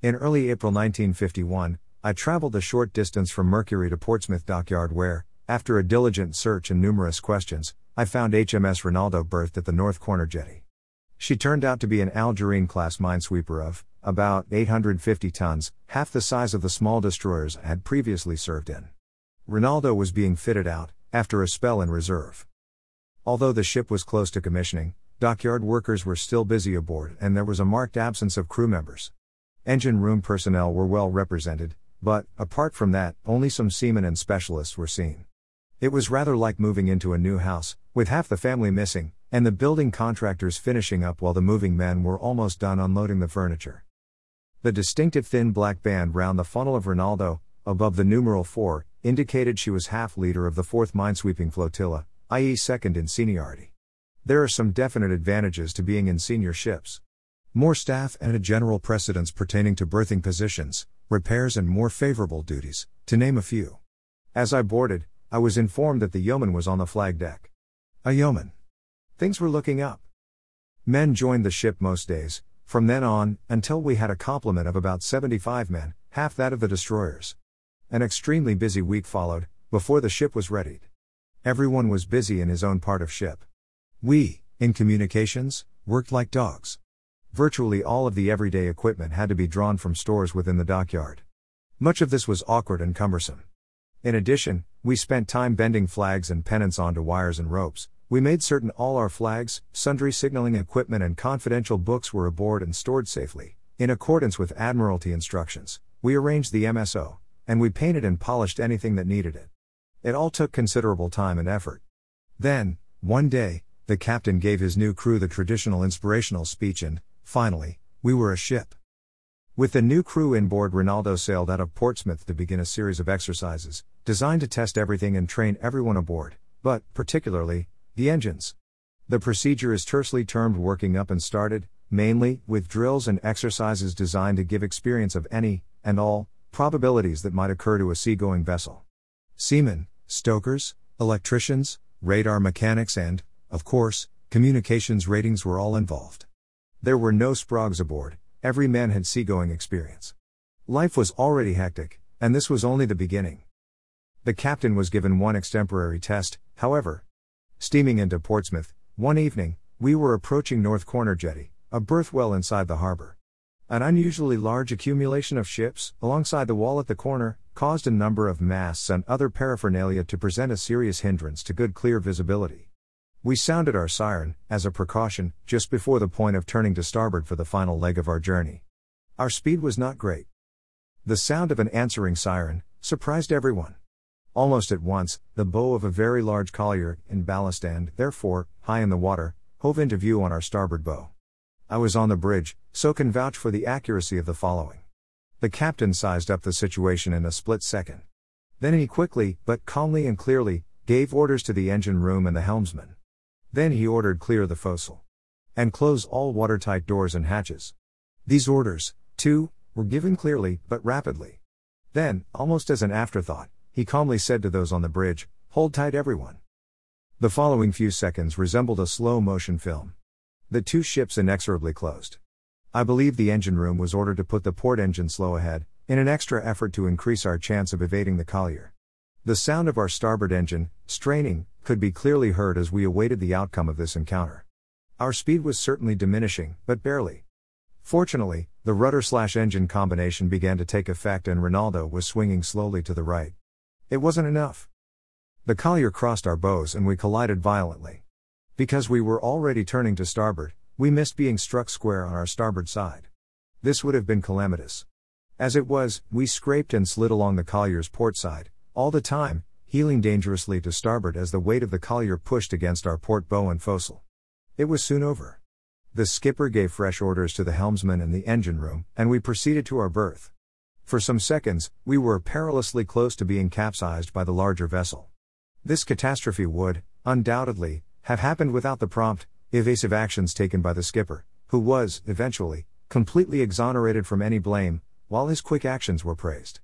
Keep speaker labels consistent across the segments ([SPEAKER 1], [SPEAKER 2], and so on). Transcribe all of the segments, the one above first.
[SPEAKER 1] In early April 1951, I traveled a short distance from Mercury to Portsmouth Dockyard, where, after a diligent search and numerous questions, I found HMS Rinaldo berthed at the North Corner jetty. She turned out to be an Algerine class minesweeper of about 850 tons, half the size of the small destroyers I had previously served in. Rinaldo was being fitted out, after a spell in reserve. Although the ship was close to commissioning, dockyard workers were still busy aboard and there was a marked absence of crew members. Engine room personnel were well represented, but, apart from that, only some seamen and specialists were seen. It was rather like moving into a new house, with half the family missing, and the building contractors finishing up while the moving men were almost done unloading the furniture. The distinctive thin black band round the funnel of Rinaldo, above the numeral 4, indicated she was half leader of the 4th minesweeping flotilla, i.e., second in seniority. There are some definite advantages to being in senior ships. More staff and a general precedence pertaining to berthing positions, repairs, and more favorable duties, to name a few. As I boarded, I was informed that the yeoman was on the flag deck. A yeoman. Things were looking up. Men joined the ship most days, from then on, until we had a complement of about 75 men, half that of the destroyers. An extremely busy week followed, before the ship was readied. Everyone was busy in his own part of ship. We, in communications, worked like dogs. Virtually all of the everyday equipment had to be drawn from stores within the dockyard. Much of this was awkward and cumbersome. In addition, we spent time bending flags and pennants onto wires and ropes. We made certain all our flags, sundry signaling equipment, and confidential books were aboard and stored safely, in accordance with Admiralty instructions. We arranged the MSO, and we painted and polished anything that needed it. It all took considerable time and effort. Then, one day, the captain gave his new crew the traditional inspirational speech, and, finally, we were a ship. With the new crew inboard, Rinaldo sailed out of Portsmouth to begin a series of exercises, designed to test everything and train everyone aboard, but, particularly, the engines. The procedure is tersely termed working up and started, mainly, with drills and exercises designed to give experience of any, and all, probabilities that might occur to a seagoing vessel. Seamen, stokers, electricians, radar mechanics, and, of course, communications ratings were all involved. There were no sprogs aboard, every man had seagoing experience. Life was already hectic, and this was only the beginning. The captain was given one extemporary test, however. Steaming into Portsmouth, one evening, we were approaching North Corner Jetty, a berth well inside the harbor. An unusually large accumulation of ships, alongside the wall at the corner, caused a number of masts and other paraphernalia to present a serious hindrance to good clear visibility. We sounded our siren, as a precaution, just before the point of turning to starboard for the final leg of our journey. Our speed was not great. The sound of an answering siren surprised everyone. Almost at once, the bow of a very large collier, in ballast and, therefore, high in the water, hove into view on our starboard bow. I was on the bridge, so can vouch for the accuracy of the following. The captain sized up the situation in a split second. Then he quickly, but calmly and clearly, gave orders to the engine room and the helmsman. Then he ordered clear the forecastle. And close all watertight doors and hatches. These orders, too, were given clearly, but rapidly. Then, almost as an afterthought, he calmly said to those on the bridge, Hold tight, everyone. The following few seconds resembled a slow motion film. The two ships inexorably closed. I believe the engine room was ordered to put the port engine slow ahead, in an extra effort to increase our chance of evading the collier. The sound of our starboard engine, straining, could be clearly heard as we awaited the outcome of this encounter. Our speed was certainly diminishing, but barely. Fortunately, the rudder slash engine combination began to take effect and Rinaldo was swinging slowly to the right. It wasn't enough. The collier crossed our bows and we collided violently. Because we were already turning to starboard, we missed being struck square on our starboard side. This would have been calamitous. As it was, we scraped and slid along the collier's port side, all the time, heeling dangerously to starboard as the weight of the collier pushed against our port bow and forecastle. It was soon over. The skipper gave fresh orders to the helmsman and the engine room, and we proceeded to our berth. For some seconds, we were perilously close to being capsized by the larger vessel. This catastrophe would, undoubtedly, have happened without the prompt, evasive actions taken by the skipper, who was, eventually, completely exonerated from any blame, while his quick actions were praised.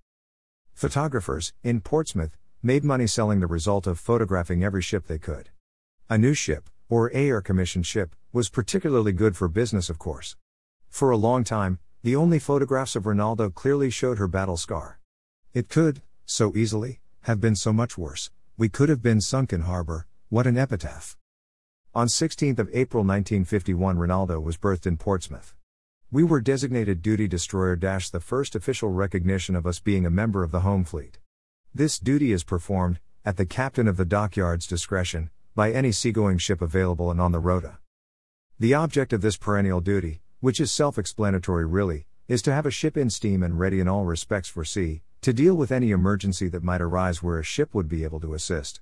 [SPEAKER 1] Photographers, in Portsmouth, made money selling the result of photographing every ship they could. A new ship, or air commissioned ship, was particularly good for business, of course. For a long time, The only photographs of Rinaldo clearly showed her battle scar. It could, so easily, have been so much worse. We could have been sunk in harbor, what an epitaph. On 16 April 1951 Rinaldo was berthed in Portsmouth. We were designated duty destroyer the first official recognition of us being a member of the home fleet. This duty is performed, at the captain of the dockyard's discretion, by any seagoing ship available and on the rota. The object of this perennial duty, which is self explanatory really, is to have a ship in steam and ready in all respects for sea, to deal with any emergency that might arise where a ship would be able to assist.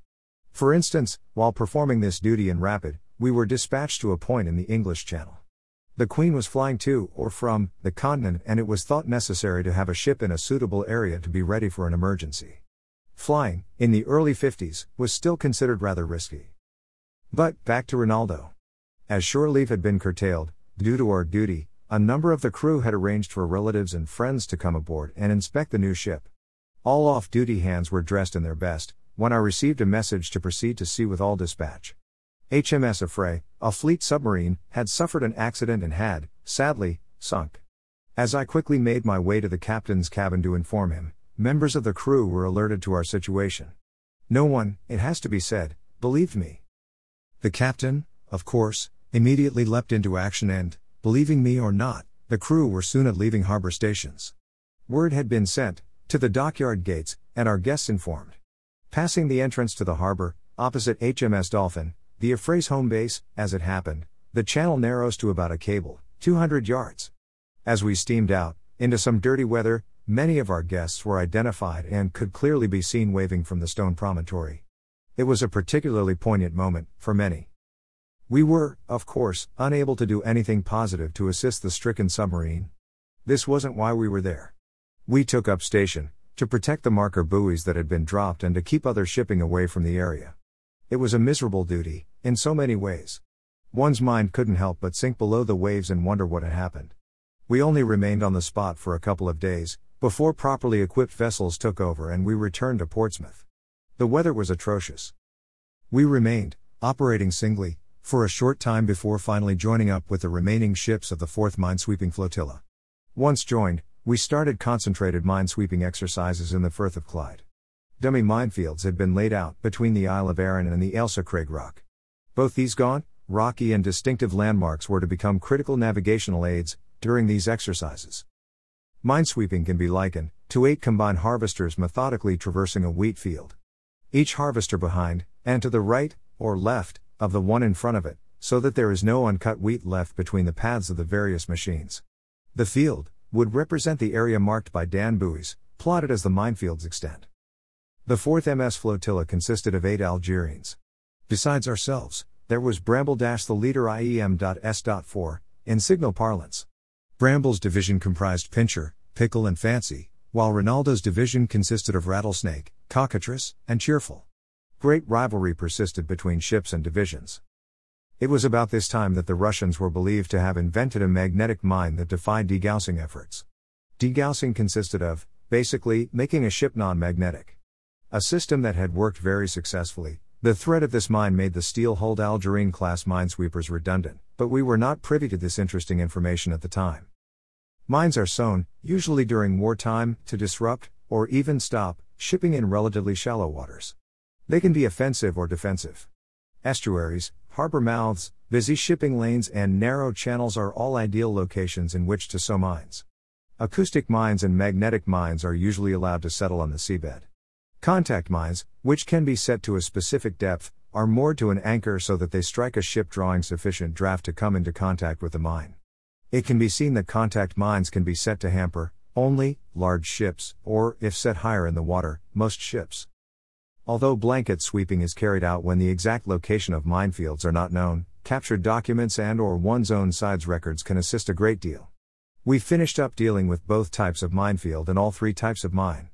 [SPEAKER 1] For instance, while performing this duty in rapid, we were dispatched to a point in the English Channel. The Queen was flying to, or from, the continent, and it was thought necessary to have a ship in a suitable area to be ready for an emergency. Flying, in the early 50s, was still considered rather risky. But, back to Rinaldo. As shore leave had been curtailed, due to our duty, a number of the crew had arranged for relatives and friends to come aboard and inspect the new ship. All off duty hands were dressed in their best, when I received a message to proceed to sea with all dispatch. HMS Affray, a fleet submarine, had suffered an accident and had, sadly, sunk. As I quickly made my way to the captain's cabin to inform him, members of the crew were alerted to our situation. No one, it has to be said, believed me. The captain, of course, immediately leapt into action and, believing me or not, the crew were soon at leaving harbor stations. Word had been sent, to the dockyard gates, and our guests informed. Passing the entrance to the harbor, opposite HMS Dolphin, the Affray's home base, as it happened, the channel narrows to about a cable, 200 yards. As we steamed out, into some dirty weather, many of our guests were identified and could clearly be seen waving from the stone promontory. It was a particularly poignant moment, for many. We were, of course, unable to do anything positive to assist the stricken submarine. This wasn't why we were there. We took up station, to protect the marker buoys that had been dropped and to keep other shipping away from the area. It was a miserable duty, in so many ways. One's mind couldn't help but sink below the waves and wonder what had happened. We only remained on the spot for a couple of days, before properly equipped vessels took over and we returned to Portsmouth. The weather was atrocious. We remained, operating singly, for a short time before finally joining up with the remaining ships of the 4th Minesweeping Flotilla. Once joined, we started concentrated minesweeping exercises in the Firth of Clyde. Dummy minefields had been laid out between the Isle of Arran and the Ailsa Craig Rock. Both these gaunt, rocky, and distinctive landmarks were to become critical navigational aids during these exercises. Minesweeping can be likened to eight combined harvesters methodically traversing a wheat field. Each harvester behind, and to the right, or left, of the one in front of it, so that there is no uncut wheat left between the paths of the various machines. The field, would represent the area marked by Dan buoys, plotted as the minefields extend. The 4th MS flotilla consisted of eight Algerines. Besides ourselves, there was Bramble the leader IEM.S.4, in signal parlance. Bramble's division comprised Pincher, Pickle, and Fancy, while Rinaldo's division consisted of Rattlesnake, Cockatrice, and Cheerful. Great rivalry persisted between ships and divisions. It was about this time that the Russians were believed to have invented a magnetic mine that defied degaussing efforts. Degaussing consisted of, basically, making a ship non magnetic. A system that had worked very successfully. The threat of this mine made the steel hulled Algerine class minesweepers redundant, but we were not privy to this interesting information at the time. Mines are sown, usually during wartime, to disrupt, or even stop, shipping in relatively shallow waters. They can be offensive or defensive. Estuaries, harbor mouths, busy shipping lanes, and narrow channels are all ideal locations in which to sow mines. Acoustic mines and magnetic mines are usually allowed to settle on the seabed. Contact mines, which can be set to a specific depth, are moored to an anchor so that they strike a ship drawing sufficient draft to come into contact with the mine. It can be seen that contact mines can be set to hamper only large ships, or, if set higher in the water, most ships. Although blanket sweeping is carried out when the exact location of minefields are not known, captured documents and or one's own side's records can assist a great deal. We finished up dealing with both types of minefield and all three types of mine.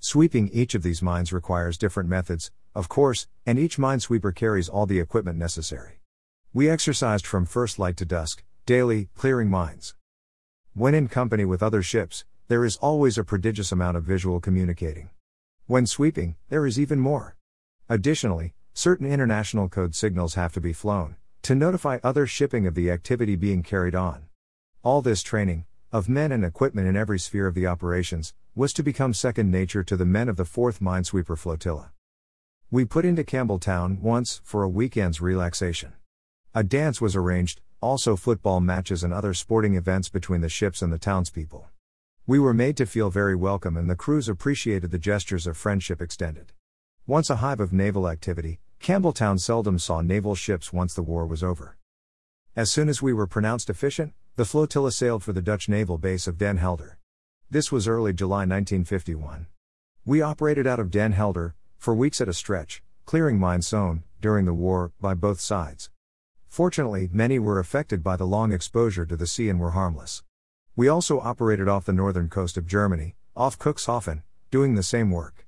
[SPEAKER 1] Sweeping each of these mines requires different methods, of course, and each minesweeper carries all the equipment necessary. We exercised from first light to dusk, daily, clearing mines. When in company with other ships, there is always a prodigious amount of visual communicating. When sweeping, there is even more. Additionally, certain international code signals have to be flown to notify other shipping of the activity being carried on. All this training, of men and equipment in every sphere of the operations, was to become second nature to the men of the 4th Minesweeper Flotilla. We put into Campbeltown once for a weekend's relaxation. A dance was arranged, also football matches and other sporting events between the ships and the townspeople. We were made to feel very welcome and the crews appreciated the gestures of friendship extended. Once a hive of naval activity, Campbeltown seldom saw naval ships once the war was over. As soon as we were pronounced efficient, the flotilla sailed for the Dutch naval base of Den Helder. This was early July 1951. We operated out of Den Helder, for weeks at a stretch, clearing mines sown, during the war, by both sides. Fortunately, many were affected by the long exposure to the sea and were harmless. We also operated off the northern coast of Germany, off Cuxhaven, doing the same work.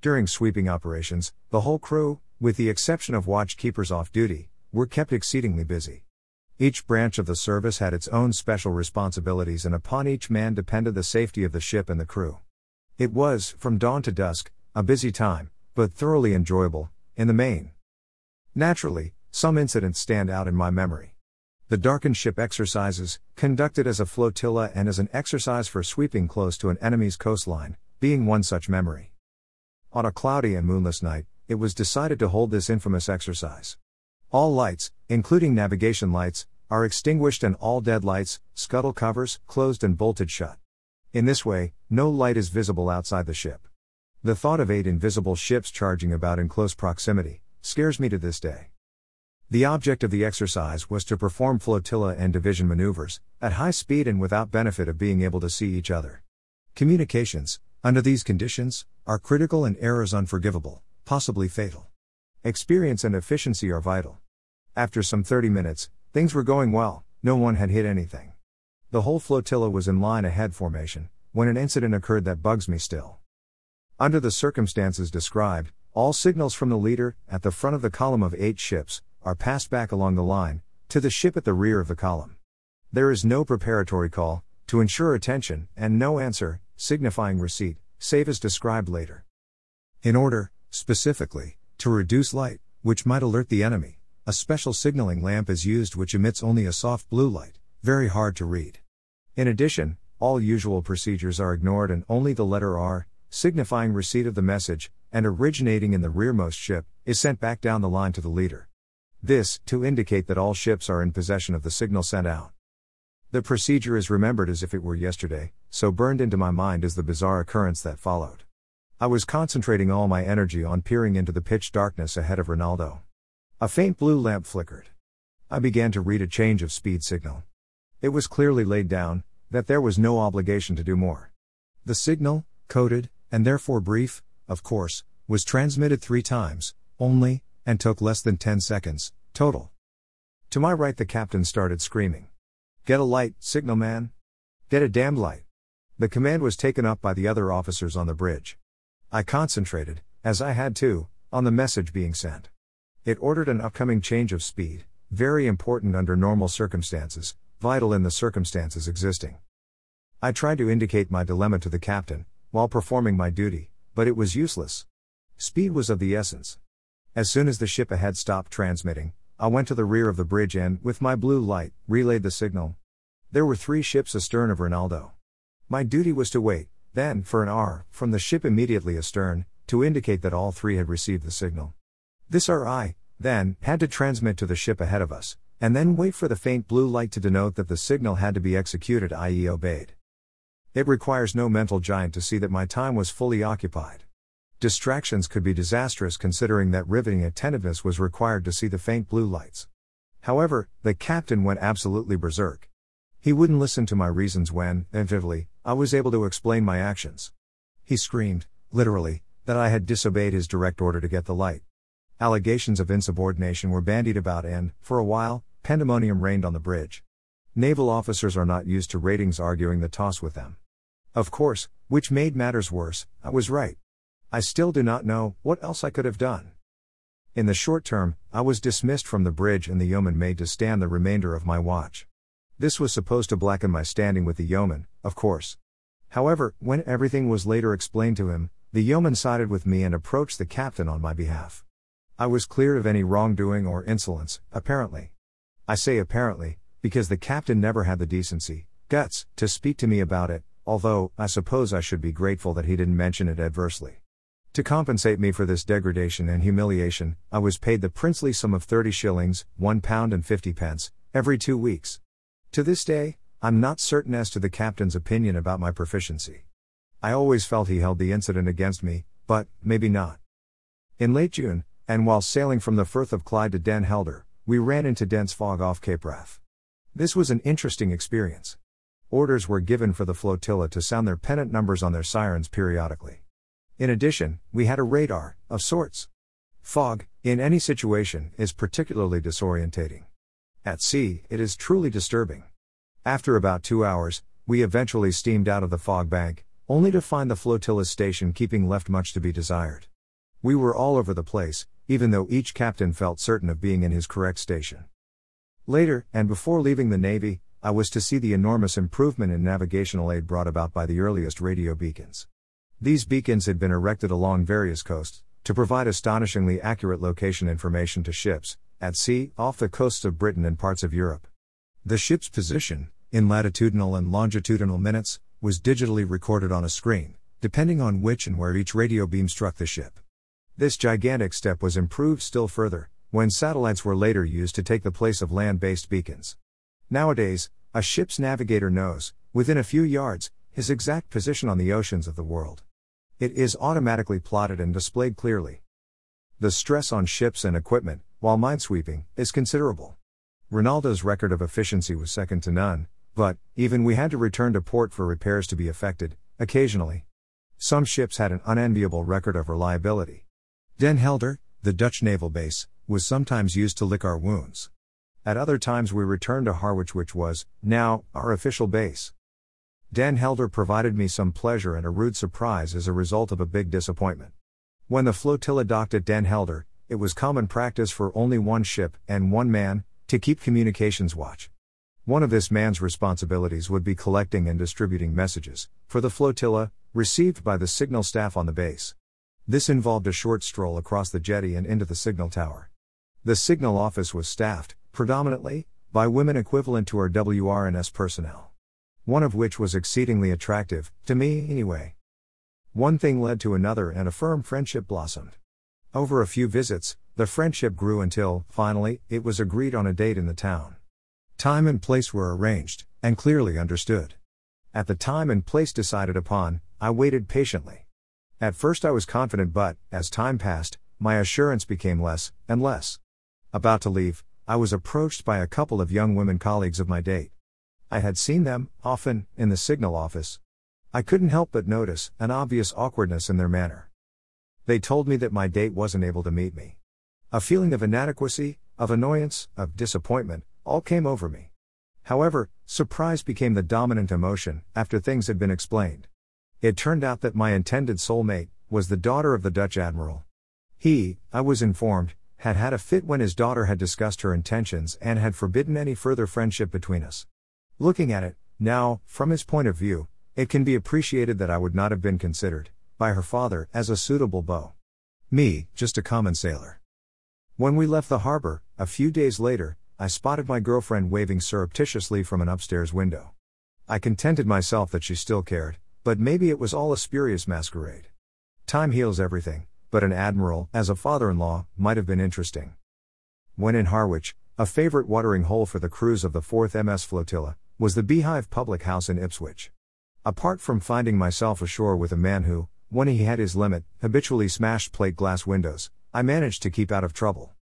[SPEAKER 1] During sweeping operations, the whole crew, with the exception of watchkeepers off duty, were kept exceedingly busy. Each branch of the service had its own special responsibilities, and upon each man depended the safety of the ship and the crew. It was, from dawn to dusk, a busy time, but thoroughly enjoyable, in the main. Naturally, some incidents stand out in my memory. The darkened ship exercises, conducted as a flotilla and as an exercise for sweeping close to an enemy's coastline, being one such memory. On a cloudy and moonless night, it was decided to hold this infamous exercise. All lights, including navigation lights, are extinguished and all dead lights, scuttle covers, closed and bolted shut. In this way, no light is visible outside the ship. The thought of eight invisible ships charging about in close proximity scares me to this day. The object of the exercise was to perform flotilla and division maneuvers, at high speed and without benefit of being able to see each other. Communications, under these conditions, are critical and errors unforgivable, possibly fatal. Experience and efficiency are vital. After some 30 minutes, things were going well, no one had hit anything. The whole flotilla was in line ahead formation, when an incident occurred that bugs me still. Under the circumstances described, all signals from the leader, at the front of the column of eight ships, are passed back along the line, to the ship at the rear of the column. There is no preparatory call, to ensure attention, and no answer, signifying receipt, save as described later. In order, specifically, to reduce light, which might alert the enemy, a special signaling lamp is used which emits only a soft blue light, very hard to read. In addition, all usual procedures are ignored and only the letter R, signifying receipt of the message, and originating in the rearmost ship, is sent back down the line to the leader. This, to indicate that all ships are in possession of the signal sent out. The procedure is remembered as if it were yesterday, so burned into my mind is the bizarre occurrence that followed. I was concentrating all my energy on peering into the pitch darkness ahead of Rinaldo. A faint blue lamp flickered. I began to read a change of speed signal. It was clearly laid down that there was no obligation to do more. The signal, coded, and therefore brief, of course, was transmitted three times, only, and took less than 10 seconds, total. To my right, the captain started screaming. Get a light, signal man. Get a damned light. The command was taken up by the other officers on the bridge. I concentrated, as I had to, on the message being sent. It ordered an upcoming change of speed, very important under normal circumstances, vital in the circumstances existing. I tried to indicate my dilemma to the captain, while performing my duty, but it was useless. Speed was of the essence. As soon as the ship ahead stopped transmitting, I went to the rear of the bridge and, with my blue light, relayed the signal. There were three ships astern of Rinaldo. My duty was to wait, then, for an R, from the ship immediately astern, to indicate that all three had received the signal. This RI, then, had to transmit to the ship ahead of us, and then wait for the faint blue light to denote that the signal had to be executed, i.e., obeyed. It requires no mental giant to see that my time was fully occupied. Distractions could be disastrous considering that riveting attentiveness was required to see the faint blue lights. However, the captain went absolutely berserk. He wouldn't listen to my reasons when, eventually, I was able to explain my actions. He screamed, literally, that I had disobeyed his direct order to get the light. Allegations of insubordination were bandied about, and, for a while, pandemonium reigned on the bridge. Naval officers are not used to ratings arguing the toss with them. Of course, which made matters worse, I was right. I still do not know what else I could have done. In the short term, I was dismissed from the bridge and the yeoman made to stand the remainder of my watch. This was supposed to blacken my standing with the yeoman, of course. However, when everything was later explained to him, the yeoman sided with me and approached the captain on my behalf. I was cleared of any wrongdoing or insolence, apparently. I say apparently, because the captain never had the decency, guts, to speak to me about it, although, I suppose I should be grateful that he didn't mention it adversely. To compensate me for this degradation and humiliation, I was paid the princely sum of 30 shillings, one pound and fifty pence, every two weeks. To this day, I'm not certain as to the captain's opinion about my proficiency. I always felt he held the incident against me, but, maybe not. In late June, and while sailing from the Firth of Clyde to Den Helder, we ran into dense fog off Cape Wrath. This was an interesting experience. Orders were given for the flotilla to sound their pennant numbers on their sirens periodically. In addition, we had a radar, of sorts. Fog, in any situation, is particularly disorientating. At sea, it is truly disturbing. After about two hours, we eventually steamed out of the fog bank, only to find the flotilla's station keeping left much to be desired. We were all over the place, even though each captain felt certain of being in his correct station. Later, and before leaving the Navy, I was to see the enormous improvement in navigational aid brought about by the earliest radio beacons. These beacons had been erected along various coasts, to provide astonishingly accurate location information to ships, at sea, off the coasts of Britain and parts of Europe. The ship's position, in latitudinal and longitudinal minutes, was digitally recorded on a screen, depending on which and where each radio beam struck the ship. This gigantic step was improved still further, when satellites were later used to take the place of land based beacons. Nowadays, a ship's navigator knows, within a few yards, his exact position on the oceans of the world. It is automatically plotted and displayed clearly. The stress on ships and equipment, while minesweeping, is considerable. Rinaldo's record of efficiency was second to none, but, even we had to return to port for repairs to be effected, occasionally. Some ships had an unenviable record of reliability. Den Helder, the Dutch naval base, was sometimes used to lick our wounds. At other times we returned to Harwich, which was, now, our official base. Den Helder provided me some pleasure and a rude surprise as a result of a big disappointment. When the flotilla docked at Den Helder, it was common practice for only one ship and one man to keep communications watch. One of this man's responsibilities would be collecting and distributing messages for the flotilla received by the signal staff on the base. This involved a short stroll across the jetty and into the signal tower. The signal office was staffed, predominantly, by women equivalent to our WRNS personnel one of which was exceedingly attractive, to me anyway. One thing led to another and a firm friendship blossomed. Over a few visits, the friendship grew until, finally, it was agreed on a date in the town. Time and place were arranged, and clearly understood. At the time and place decided upon, I waited patiently. At first I was confident, but, as time passed, my assurance became less and less. About to leave, I was approached by a couple of young women colleagues of my date. I had seen them, often, in the signal office. I couldn't help but notice an obvious awkwardness in their manner. They told me that my date wasn't able to meet me. A feeling of inadequacy, of annoyance, of disappointment, all came over me. However, surprise became the dominant emotion after things had been explained. It turned out that my intended soulmate was the daughter of the Dutch admiral. He, I was informed, had had a fit when his daughter had discussed her intentions and had forbidden any further friendship between us. Looking at it, now, from his point of view, it can be appreciated that I would not have been considered, by her father, as a suitable beau. Me, just a common sailor. When we left the harbor, a few days later, I spotted my girlfriend waving surreptitiously from an upstairs window. I contented myself that she still cared, but maybe it was all a spurious masquerade. Time heals everything, but an admiral, as a father in law, might have been interesting. When in Harwich, a favorite watering hole for the crews of the 4th MS flotilla, was the Beehive Public House in Ipswich. Apart from finding myself ashore with a man who, when he had his limit, habitually smashed plate glass windows, I managed to keep out of trouble.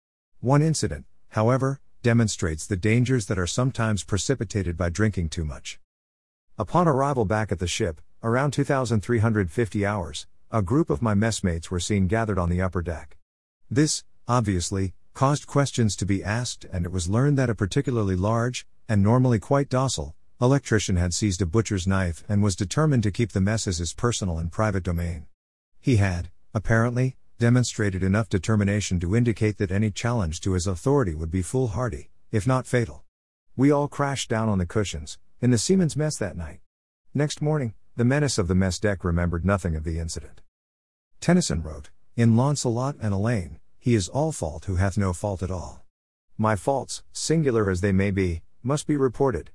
[SPEAKER 1] One incident, however, demonstrates the dangers that are sometimes precipitated by drinking too much. Upon arrival back at the ship, around 2,350 hours, a group of my messmates were seen gathered on the upper deck. This, obviously, caused questions to be asked, and it was learned that a particularly large, and normally quite docile, electrician had seized a butcher's knife and was determined to keep the mess as his personal and private domain. He had, apparently, demonstrated enough determination to indicate that any challenge to his authority would be foolhardy, if not fatal. We all crashed down on the cushions, in the seamen's mess that night. Next morning, the menace of the mess deck remembered nothing of the incident. Tennyson wrote, In Lancelot and Elaine, he is all fault who hath no fault at all. My faults, singular as they may be, must be reported.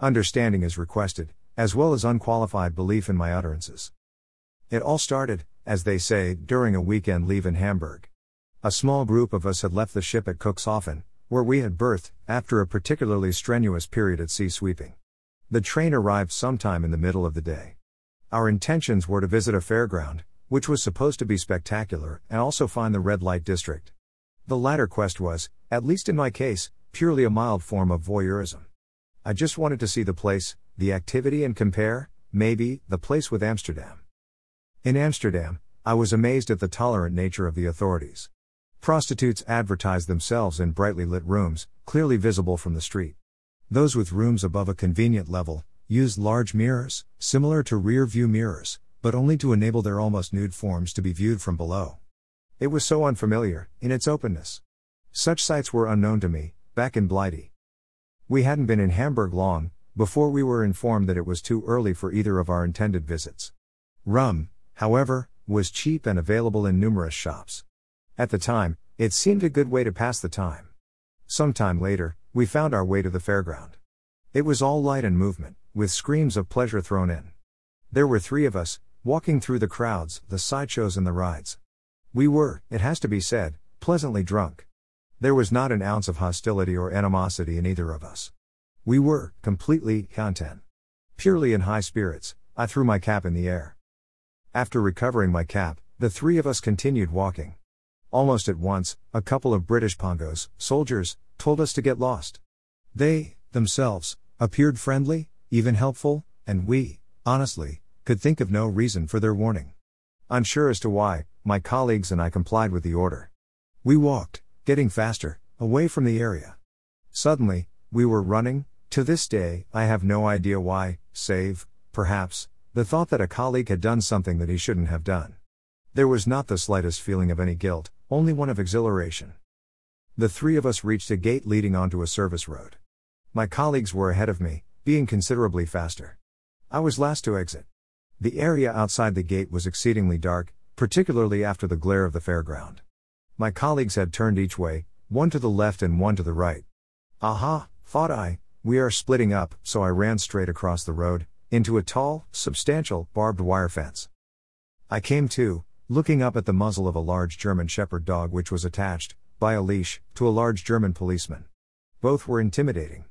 [SPEAKER 1] Understanding is requested, as well as unqualified belief in my utterances. It all started, as they say, during a weekend leave in Hamburg. A small group of us had left the ship at Cuxhaven, where we had berthed, after a particularly strenuous period at sea sweeping. The train arrived sometime in the middle of the day. Our intentions were to visit a fairground, which was supposed to be spectacular, and also find the red light district. The latter quest was, at least in my case, purely a mild form of voyeurism. I just wanted to see the place, the activity, and compare, maybe, the place with Amsterdam. In Amsterdam, I was amazed at the tolerant nature of the authorities. Prostitutes advertised themselves in brightly lit rooms, clearly visible from the street. Those with rooms above a convenient level used large mirrors, similar to rear view mirrors, but only to enable their almost nude forms to be viewed from below. It was so unfamiliar, in its openness. Such sights were unknown to me, back in Blighty. We hadn't been in Hamburg long, before we were informed that it was too early for either of our intended visits. Rum, however, was cheap and available in numerous shops. At the time, it seemed a good way to pass the time. Some time later, we found our way to the fairground. It was all light and movement, with screams of pleasure thrown in. There were three of us, walking through the crowds, the sideshows, and the rides. We were, it has to be said, pleasantly drunk. There was not an ounce of hostility or animosity in either of us. We were, completely, content. Purely in high spirits, I threw my cap in the air. After recovering my cap, the three of us continued walking. Almost at once, a couple of British Pongos, soldiers, told us to get lost. They, themselves, appeared friendly, even helpful, and we, honestly, could think of no reason for their warning. Unsure as to why, my colleagues and I complied with the order. We walked, getting faster, away from the area. Suddenly, we were running, to this day, I have no idea why, save, perhaps, the thought that a colleague had done something that he shouldn't have done. There was not the slightest feeling of any guilt, only one of exhilaration. The three of us reached a gate leading onto a service road. My colleagues were ahead of me, being considerably faster. I was last to exit. The area outside the gate was exceedingly dark, particularly after the glare of the fairground. My colleagues had turned each way, one to the left and one to the right. Aha, thought I, we are splitting up, so I ran straight across the road, into a tall, substantial, barbed wire fence. I came to, looking up at the muzzle of a large German Shepherd dog which was attached, by a leash, to a large German policeman. Both were intimidating.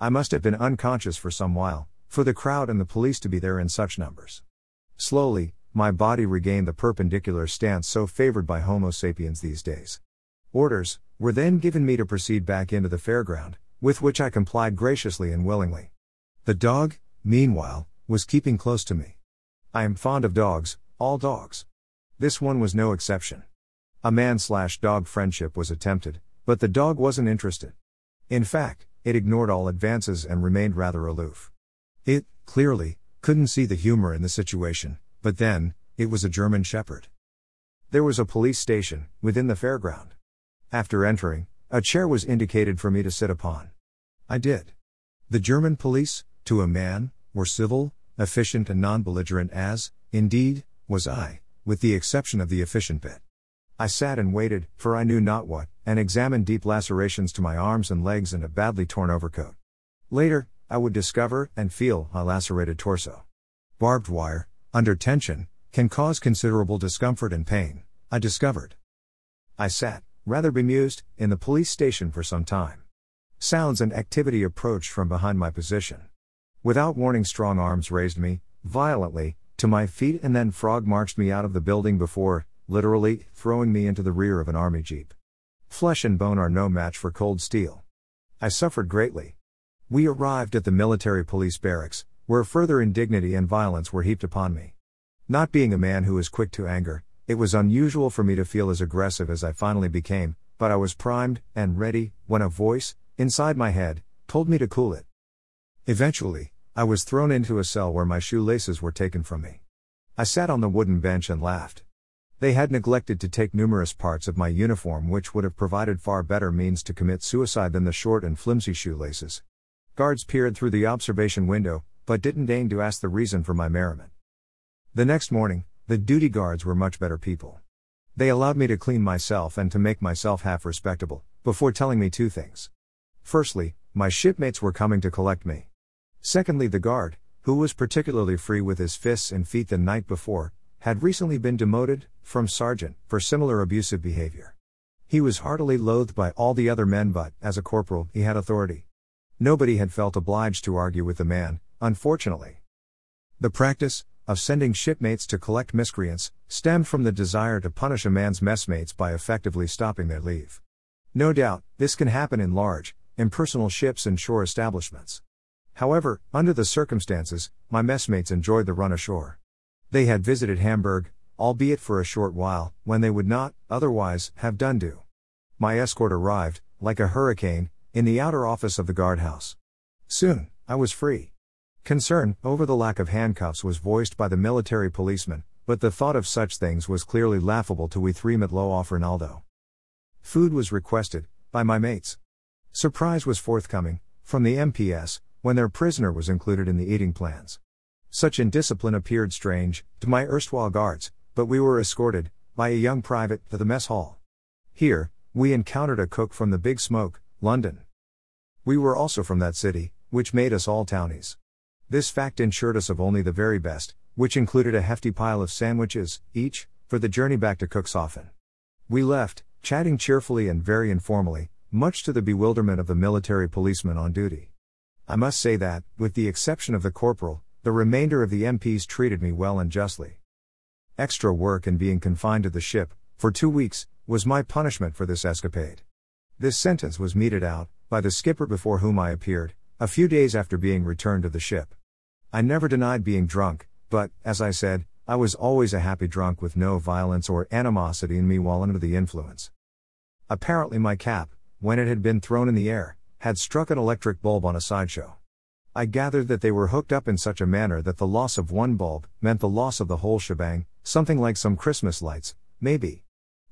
[SPEAKER 1] I must have been unconscious for some while, for the crowd and the police to be there in such numbers. Slowly, my body regained the perpendicular stance so favored by Homo sapiens these days. Orders were then given me to proceed back into the fairground, with which I complied graciously and willingly. The dog, meanwhile, was keeping close to me. I am fond of dogs, all dogs. This one was no exception. A man slash dog friendship was attempted, but the dog wasn't interested. In fact, it ignored all advances and remained rather aloof. It, clearly, couldn't see the humor in the situation, but then, it was a German Shepherd. There was a police station, within the fairground. After entering, a chair was indicated for me to sit upon. I did. The German police, to a man, were civil, efficient, and non belligerent as, indeed, was I with the exception of the efficient bit. I sat and waited, for I knew not what, and examined deep lacerations to my arms and legs and a badly torn overcoat. Later, I would discover and feel a lacerated torso. Barbed wire, under tension, can cause considerable discomfort and pain, I discovered. I sat, rather bemused, in the police station for some time. Sounds and activity approached from behind my position. Without warning, strong arms raised me, violently, to my feet and then Frog marched me out of the building before, literally, throwing me into the rear of an army jeep. Flesh and bone are no match for cold steel. I suffered greatly. We arrived at the military police barracks, where further indignity and violence were heaped upon me. Not being a man who is quick to anger, it was unusual for me to feel as aggressive as I finally became, but I was primed and ready when a voice, inside my head, told me to cool it. Eventually, I was thrown into a cell where my shoelaces were taken from me. I sat on the wooden bench and laughed. They had neglected to take numerous parts of my uniform which would have provided far better means to commit suicide than the short and flimsy shoelaces. Guards peered through the observation window, but didn't deign to ask the reason for my merriment. The next morning, the duty guards were much better people. They allowed me to clean myself and to make myself half respectable, before telling me two things. Firstly, my shipmates were coming to collect me. Secondly, the guard, who was particularly free with his fists and feet the night before, had recently been demoted, from sergeant, for similar abusive behavior. He was heartily loathed by all the other men, but, as a corporal, he had authority. Nobody had felt obliged to argue with the man, unfortunately. The practice, of sending shipmates to collect miscreants, stemmed from the desire to punish a man's messmates by effectively stopping their leave. No doubt, this can happen in large, impersonal ships and shore establishments. However, under the circumstances, my messmates enjoyed the run ashore. They had visited Hamburg, albeit for a short while, when they would not, otherwise, have done do. My escort arrived, like a hurricane, in the outer office of the guardhouse. Soon, I was free. Concern over the lack of handcuffs was voiced by the military policeman, but the thought of such things was clearly laughable to we three Matlow off Rinaldo. Food was requested, by my mates. Surprise was forthcoming, from the MPS, when their prisoner was included in the eating plans. Such indiscipline appeared strange, to my erstwhile guards, but we were escorted, by a young private, to the mess hall. Here, we encountered a cook from the Big Smoke, London. We were also from that city, which made us all townies. This fact ensured us of only the very best, which included a hefty pile of sandwiches, each, for the journey back to Cuxhaven. We left, chatting cheerfully and very informally, much to the bewilderment of the military policeman on duty. I must say that, with the exception of the corporal, the remainder of the MPs treated me well and justly. Extra work and being confined to the ship, for two weeks, was my punishment for this escapade. This sentence was meted out, by the skipper before whom I appeared, a few days after being returned to the ship. I never denied being drunk, but, as I said, I was always a happy drunk with no violence or animosity in me while under the influence. Apparently, my cap, when it had been thrown in the air, had struck an electric bulb on a sideshow. I gathered that they were hooked up in such a manner that the loss of one bulb meant the loss of the whole shebang, something like some Christmas lights, maybe.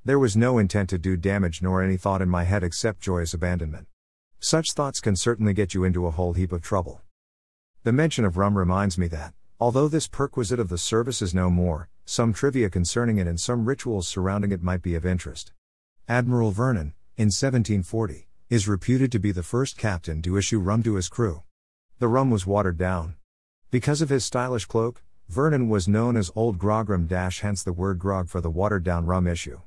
[SPEAKER 1] There was no intent to do damage nor any thought in my head except joyous abandonment. Such thoughts can certainly get you into a whole heap of trouble. The mention of rum reminds me that, although this perquisite of the service is no more, some trivia concerning it and some rituals surrounding it might be of interest. Admiral Vernon, in 1740, is reputed to be the first captain to issue rum to his crew. The rum was watered down. Because of his stylish cloak, Vernon was known as Old Grogram dash hence the word grog for the watered down rum issue.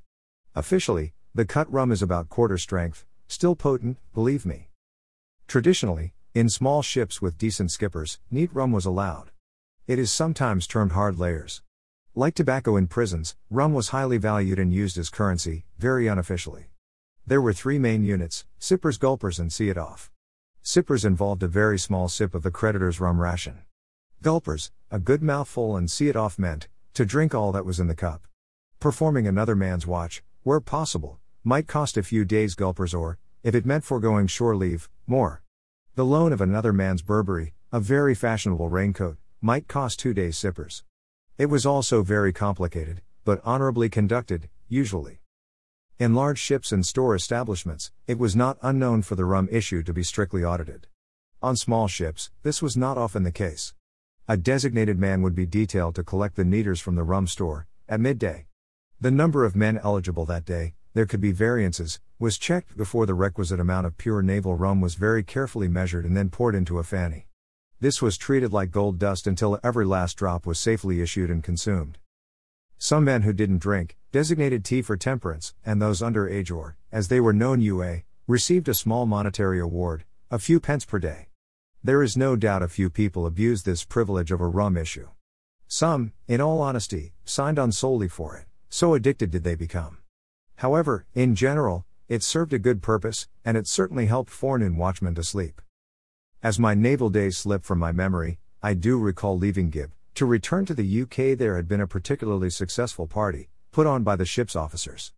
[SPEAKER 1] Officially, the cut rum is about quarter strength, still potent, believe me. Traditionally, in small ships with decent skippers, neat rum was allowed. It is sometimes termed hard layers. Like tobacco in prisons, rum was highly valued and used as currency, very unofficially. There were three main units sippers, gulpers, and see it off. Sippers involved a very small sip of the creditor's rum ration. Gulpers, a good mouthful, and see it off meant to drink all that was in the cup. Performing another man's watch, where possible, might cost a few days' gulpers or, if it meant foregoing shore leave, more. The loan of another man's Burberry, a very fashionable raincoat, might cost two days' sippers. It was also very complicated, but honorably conducted, usually. In large ships and store establishments, it was not unknown for the rum issue to be strictly audited. On small ships, this was not often the case. A designated man would be detailed to collect the neaters from the rum store, at midday. The number of men eligible that day, there could be variances, was checked before the requisite amount of pure naval rum was very carefully measured and then poured into a fanny. This was treated like gold dust until every last drop was safely issued and consumed. Some men who didn't drink, designated tea for temperance, and those under age or, as they were known UA, received a small monetary award, a few pence per day. There is no doubt a few people abused this privilege of a rum issue. Some, in all honesty, signed on solely for it, so addicted did they become. However, in general, it served a good purpose, and it certainly helped forenoon watchmen to sleep. As my naval days slip from my memory, I do recall leaving Gib. To return to the UK, there had been a particularly successful party, put on by the ship's officers.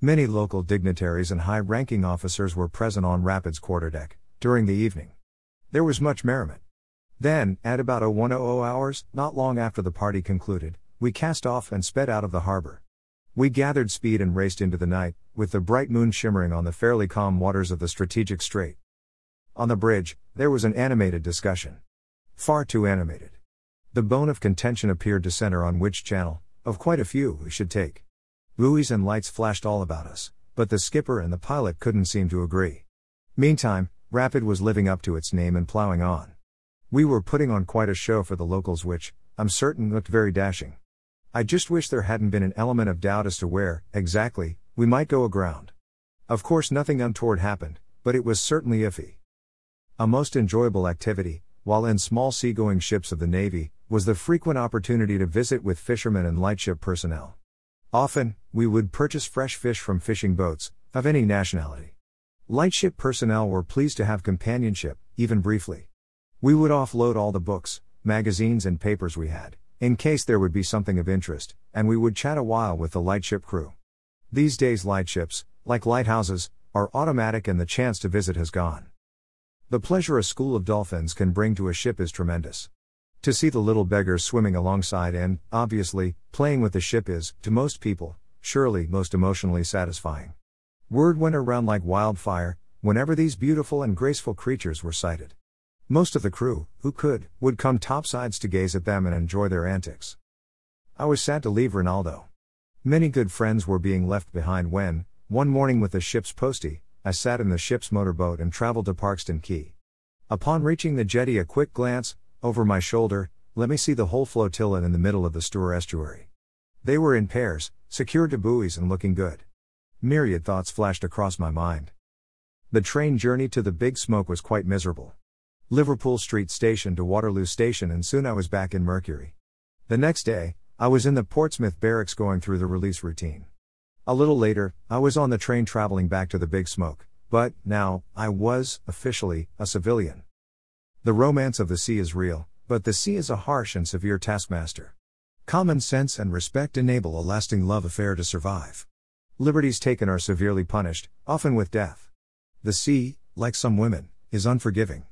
[SPEAKER 1] Many local dignitaries and high ranking officers were present on Rapid's quarterdeck during the evening. There was much merriment. Then, at about 0100 hours, not long after the party concluded, we cast off and sped out of the harbor. We gathered speed and raced into the night, with the bright moon shimmering on the fairly calm waters of the strategic strait. On the bridge, there was an animated discussion. Far too animated. The bone of contention appeared to center on which channel, of quite a few, we should take. Buoys and lights flashed all about us, but the skipper and the pilot couldn't seem to agree. Meantime, Rapid was living up to its name and plowing on. We were putting on quite a show for the locals, which, I'm certain, looked very dashing. I just wish there hadn't been an element of doubt as to where, exactly, we might go aground. Of course, nothing untoward happened, but it was certainly iffy. A most enjoyable activity, while in small seagoing ships of the Navy, was the frequent opportunity to visit with fishermen and lightship personnel. Often, we would purchase fresh fish from fishing boats, of any nationality. Lightship personnel were pleased to have companionship, even briefly. We would offload all the books, magazines, and papers we had, in case there would be something of interest, and we would chat a while with the lightship crew. These days, lightships, like lighthouses, are automatic and the chance to visit has gone. The pleasure a school of dolphins can bring to a ship is tremendous. To see the little beggars swimming alongside and, obviously, playing with the ship is, to most people, surely most emotionally satisfying. Word went around like wildfire whenever these beautiful and graceful creatures were sighted. Most of the crew, who could, would come topsides to gaze at them and enjoy their antics. I was sad to leave Rinaldo. Many good friends were being left behind when, one morning with the ship's postie, I sat in the ship's motorboat and traveled to Parkston Quay. Upon reaching the jetty, a quick glance, over my shoulder, let me see the whole flotilla in the middle of the Stour estuary. They were in pairs, secured to buoys and looking good. Myriad thoughts flashed across my mind. The train journey to the Big Smoke was quite miserable. Liverpool Street Station to Waterloo Station, and soon I was back in Mercury. The next day, I was in the Portsmouth barracks going through the release routine. A little later, I was on the train traveling back to the Big Smoke, but, now, I was, officially, a civilian. The romance of the sea is real, but the sea is a harsh and severe taskmaster. Common sense and respect enable a lasting love affair to survive. Liberties taken are severely punished, often with death. The sea, like some women, is unforgiving.